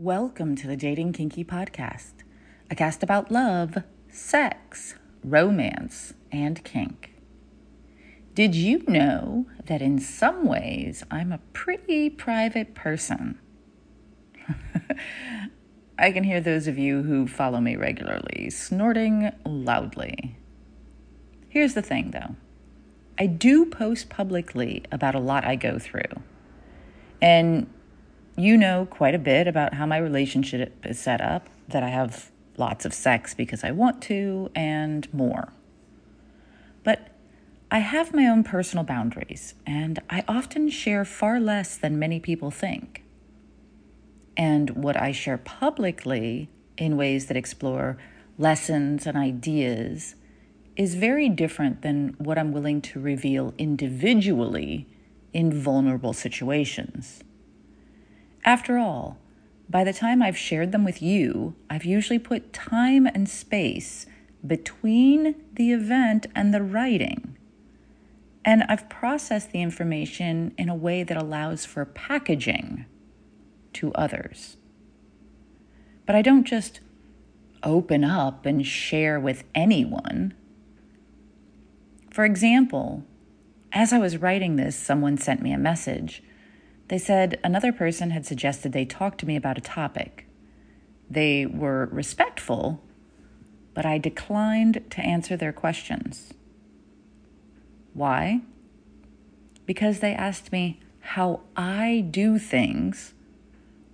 Welcome to the Dating Kinky Podcast, a cast about love, sex, romance, and kink. Did you know that in some ways I'm a pretty private person? I can hear those of you who follow me regularly snorting loudly. Here's the thing though I do post publicly about a lot I go through. And you know quite a bit about how my relationship is set up, that I have lots of sex because I want to, and more. But I have my own personal boundaries, and I often share far less than many people think. And what I share publicly in ways that explore lessons and ideas is very different than what I'm willing to reveal individually in vulnerable situations. After all, by the time I've shared them with you, I've usually put time and space between the event and the writing. And I've processed the information in a way that allows for packaging to others. But I don't just open up and share with anyone. For example, as I was writing this, someone sent me a message they said another person had suggested they talk to me about a topic. They were respectful, but I declined to answer their questions. Why? Because they asked me how I do things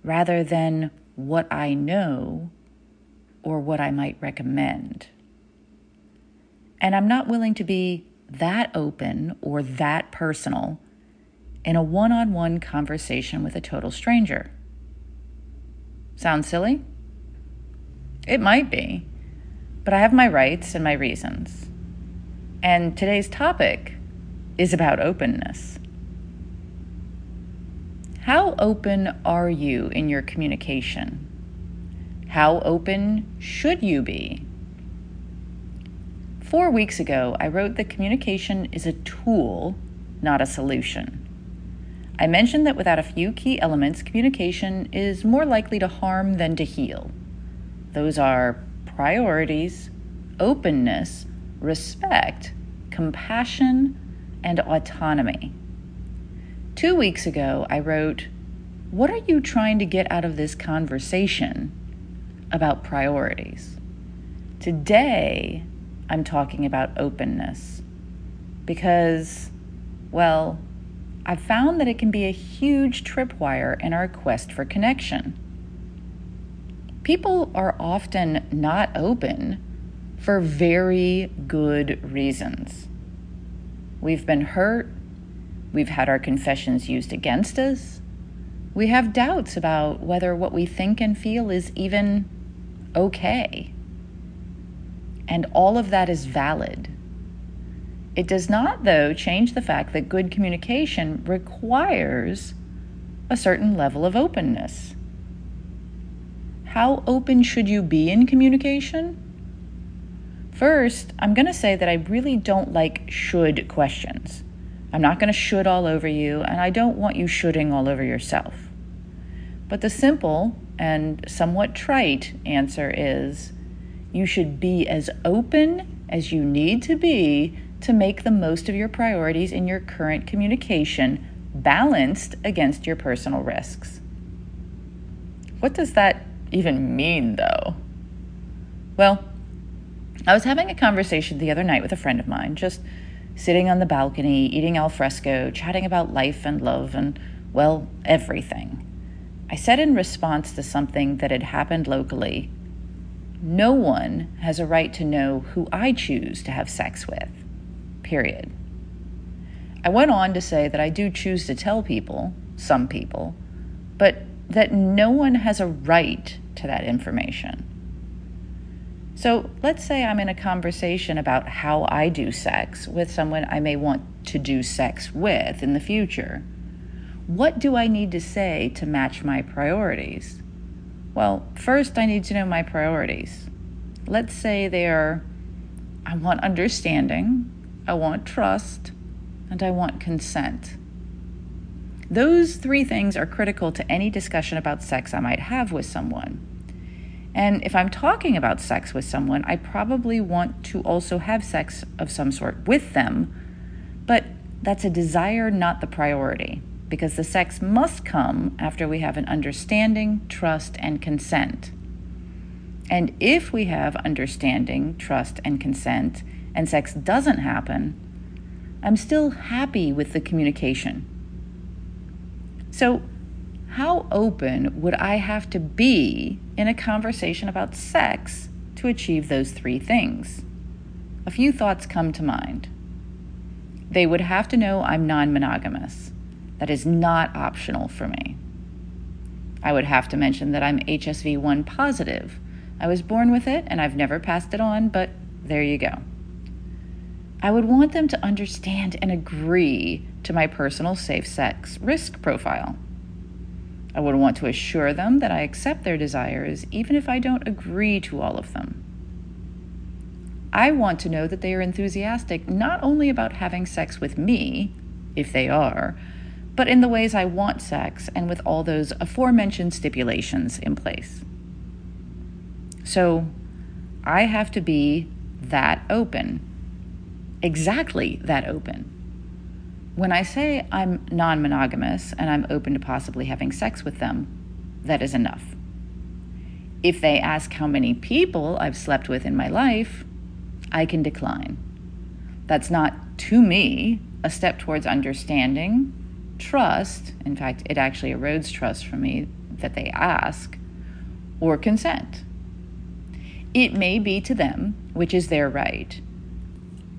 rather than what I know or what I might recommend. And I'm not willing to be that open or that personal in a one on one conversation with a total stranger. Sound silly? It might be, but I have my rights and my reasons. And today's topic is about openness. How open are you in your communication? How open should you be? Four weeks ago, I wrote that communication is a tool, not a solution. I mentioned that without a few key elements, communication is more likely to harm than to heal. Those are priorities, openness, respect, compassion, and autonomy. Two weeks ago, I wrote, What are you trying to get out of this conversation about priorities? Today, I'm talking about openness because, well, I've found that it can be a huge tripwire in our quest for connection. People are often not open for very good reasons. We've been hurt, we've had our confessions used against us, we have doubts about whether what we think and feel is even okay. And all of that is valid. It does not, though, change the fact that good communication requires a certain level of openness. How open should you be in communication? First, I'm going to say that I really don't like should questions. I'm not going to should all over you, and I don't want you shoulding all over yourself. But the simple and somewhat trite answer is you should be as open as you need to be to make the most of your priorities in your current communication balanced against your personal risks. What does that even mean, though? Well, I was having a conversation the other night with a friend of mine, just sitting on the balcony, eating al fresco, chatting about life and love and, well, everything. I said in response to something that had happened locally no one has a right to know who I choose to have sex with period. I went on to say that I do choose to tell people, some people, but that no one has a right to that information. So let's say I'm in a conversation about how I do sex with someone I may want to do sex with in the future. What do I need to say to match my priorities? Well, first, I need to know my priorities. Let's say they are I want understanding, I want trust, and I want consent. Those three things are critical to any discussion about sex I might have with someone. And if I'm talking about sex with someone, I probably want to also have sex of some sort with them, but that's a desire, not the priority, because the sex must come after we have an understanding, trust, and consent. And if we have understanding, trust, and consent, and sex doesn't happen, I'm still happy with the communication. So, how open would I have to be in a conversation about sex to achieve those three things? A few thoughts come to mind. They would have to know I'm non monogamous. That is not optional for me. I would have to mention that I'm HSV 1 positive. I was born with it and I've never passed it on, but there you go. I would want them to understand and agree to my personal safe sex risk profile. I would want to assure them that I accept their desires even if I don't agree to all of them. I want to know that they are enthusiastic not only about having sex with me, if they are, but in the ways I want sex and with all those aforementioned stipulations in place. So I have to be that open, exactly that open. When I say I'm non monogamous and I'm open to possibly having sex with them, that is enough. If they ask how many people I've slept with in my life, I can decline. That's not, to me, a step towards understanding, trust. In fact, it actually erodes trust for me that they ask, or consent. It may be to them, which is their right,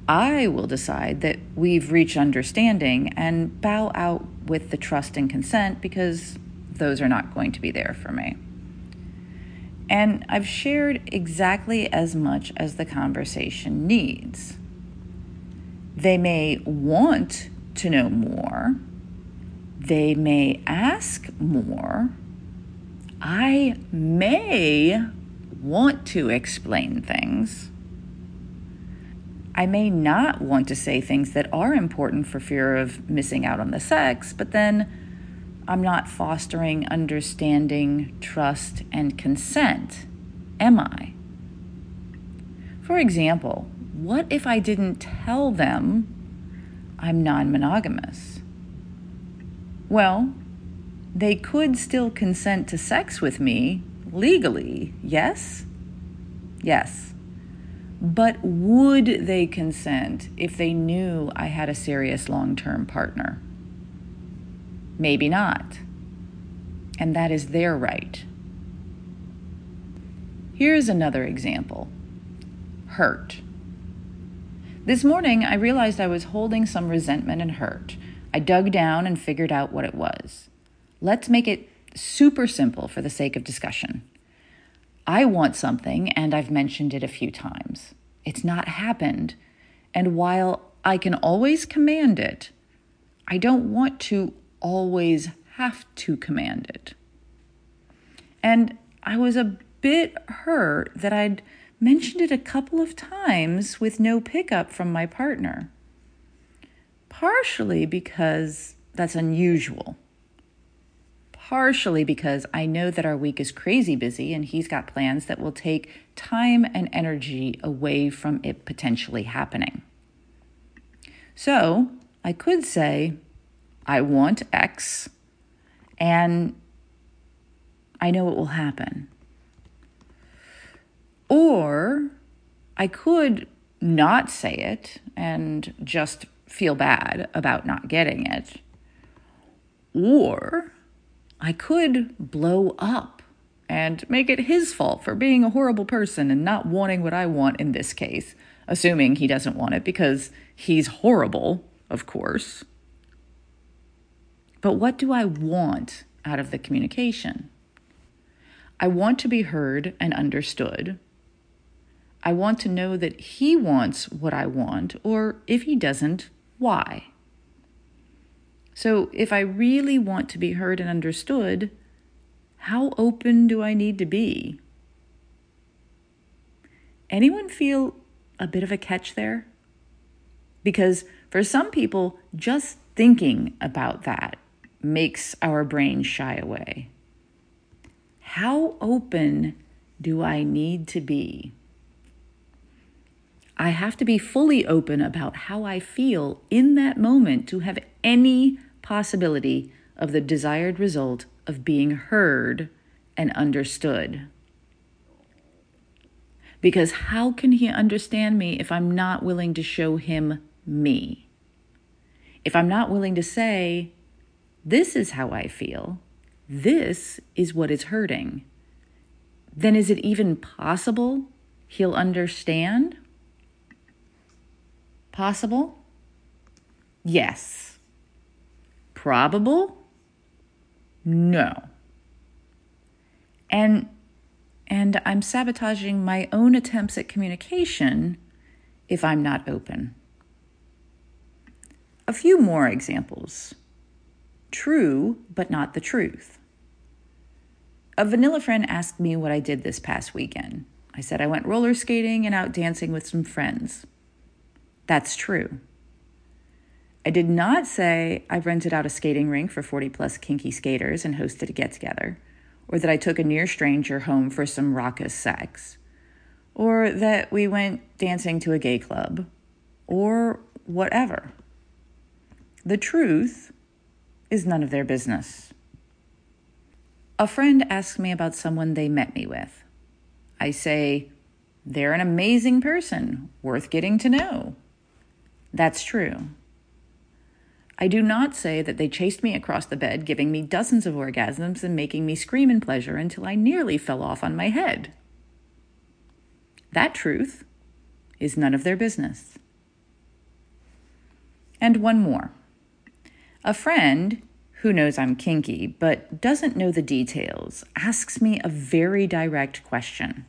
I will decide that we've reached understanding and bow out with the trust and consent because those are not going to be there for me. And I've shared exactly as much as the conversation needs. They may want to know more, they may ask more. I may want to explain things. I may not want to say things that are important for fear of missing out on the sex, but then I'm not fostering understanding, trust, and consent, am I? For example, what if I didn't tell them I'm non monogamous? Well, they could still consent to sex with me legally, yes? Yes. But would they consent if they knew I had a serious long term partner? Maybe not. And that is their right. Here's another example hurt. This morning, I realized I was holding some resentment and hurt. I dug down and figured out what it was. Let's make it super simple for the sake of discussion. I want something, and I've mentioned it a few times. It's not happened. And while I can always command it, I don't want to always have to command it. And I was a bit hurt that I'd mentioned it a couple of times with no pickup from my partner. Partially because that's unusual partially because I know that our week is crazy busy and he's got plans that will take time and energy away from it potentially happening. So I could say, I want X and I know it will happen. Or I could not say it and just feel bad about not getting it. Or I could blow up and make it his fault for being a horrible person and not wanting what I want in this case, assuming he doesn't want it because he's horrible, of course. But what do I want out of the communication? I want to be heard and understood. I want to know that he wants what I want, or if he doesn't, why. So, if I really want to be heard and understood, how open do I need to be? Anyone feel a bit of a catch there? Because for some people, just thinking about that makes our brain shy away. How open do I need to be? I have to be fully open about how I feel in that moment to have any possibility of the desired result of being heard and understood. Because how can he understand me if I'm not willing to show him me? If I'm not willing to say, this is how I feel, this is what is hurting, then is it even possible he'll understand? Possible? Yes. Probable? No. And and I'm sabotaging my own attempts at communication if I'm not open. A few more examples. True, but not the truth. A vanilla friend asked me what I did this past weekend. I said I went roller skating and out dancing with some friends. That's true. I did not say I've rented out a skating rink for 40 plus kinky skaters and hosted a get together, or that I took a near stranger home for some raucous sex, or that we went dancing to a gay club, or whatever. The truth is none of their business. A friend asks me about someone they met me with. I say, they're an amazing person, worth getting to know. That's true. I do not say that they chased me across the bed, giving me dozens of orgasms and making me scream in pleasure until I nearly fell off on my head. That truth is none of their business. And one more. A friend who knows I'm kinky but doesn't know the details asks me a very direct question.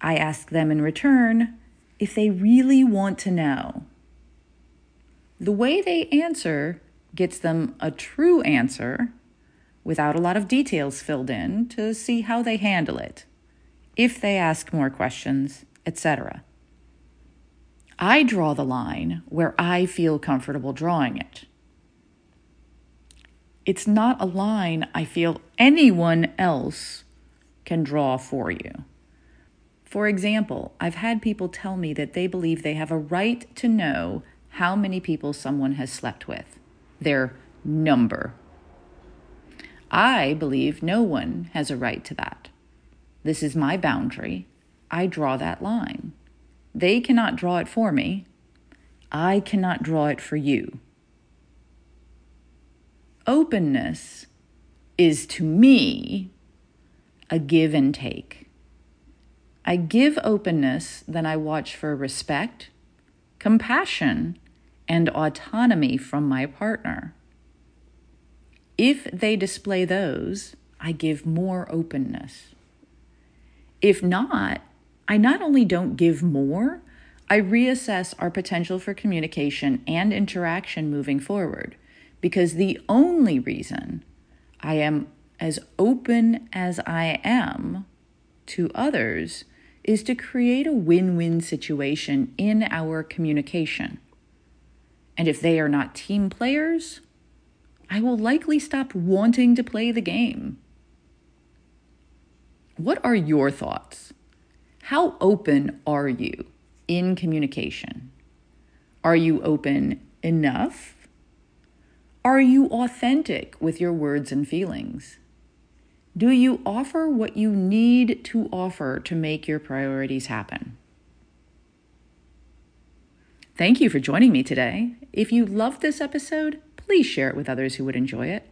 I ask them in return if they really want to know. The way they answer gets them a true answer without a lot of details filled in to see how they handle it, if they ask more questions, etc. I draw the line where I feel comfortable drawing it. It's not a line I feel anyone else can draw for you. For example, I've had people tell me that they believe they have a right to know how many people someone has slept with, their number. I believe no one has a right to that. This is my boundary. I draw that line. They cannot draw it for me. I cannot draw it for you. Openness is to me a give and take. I give openness, then I watch for respect, compassion, and autonomy from my partner. If they display those, I give more openness. If not, I not only don't give more, I reassess our potential for communication and interaction moving forward because the only reason I am as open as I am to others is to create a win win situation in our communication. And if they are not team players, I will likely stop wanting to play the game. What are your thoughts? How open are you in communication? Are you open enough? Are you authentic with your words and feelings? Do you offer what you need to offer to make your priorities happen? Thank you for joining me today. If you loved this episode, please share it with others who would enjoy it.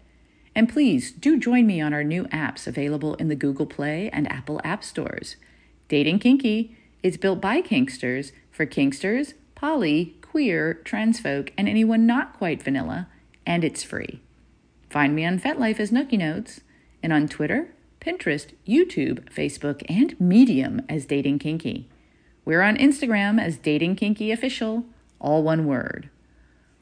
And please do join me on our new apps available in the Google Play and Apple App Stores. Dating Kinky is built by Kinksters for Kinksters, poly, queer, trans folk, and anyone not quite vanilla, and it's free. Find me on FetLife as Nookie Notes, and on Twitter, Pinterest, YouTube, Facebook, and Medium as Dating Kinky. We're on Instagram as Dating Kinky Official, all one word.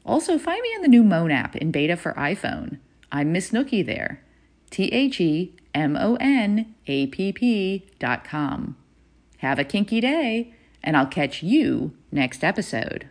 Also, find me on the new Moan app in beta for iPhone. I'm Miss Nookie there. T H E M O N A P P dot com. Have a kinky day, and I'll catch you next episode.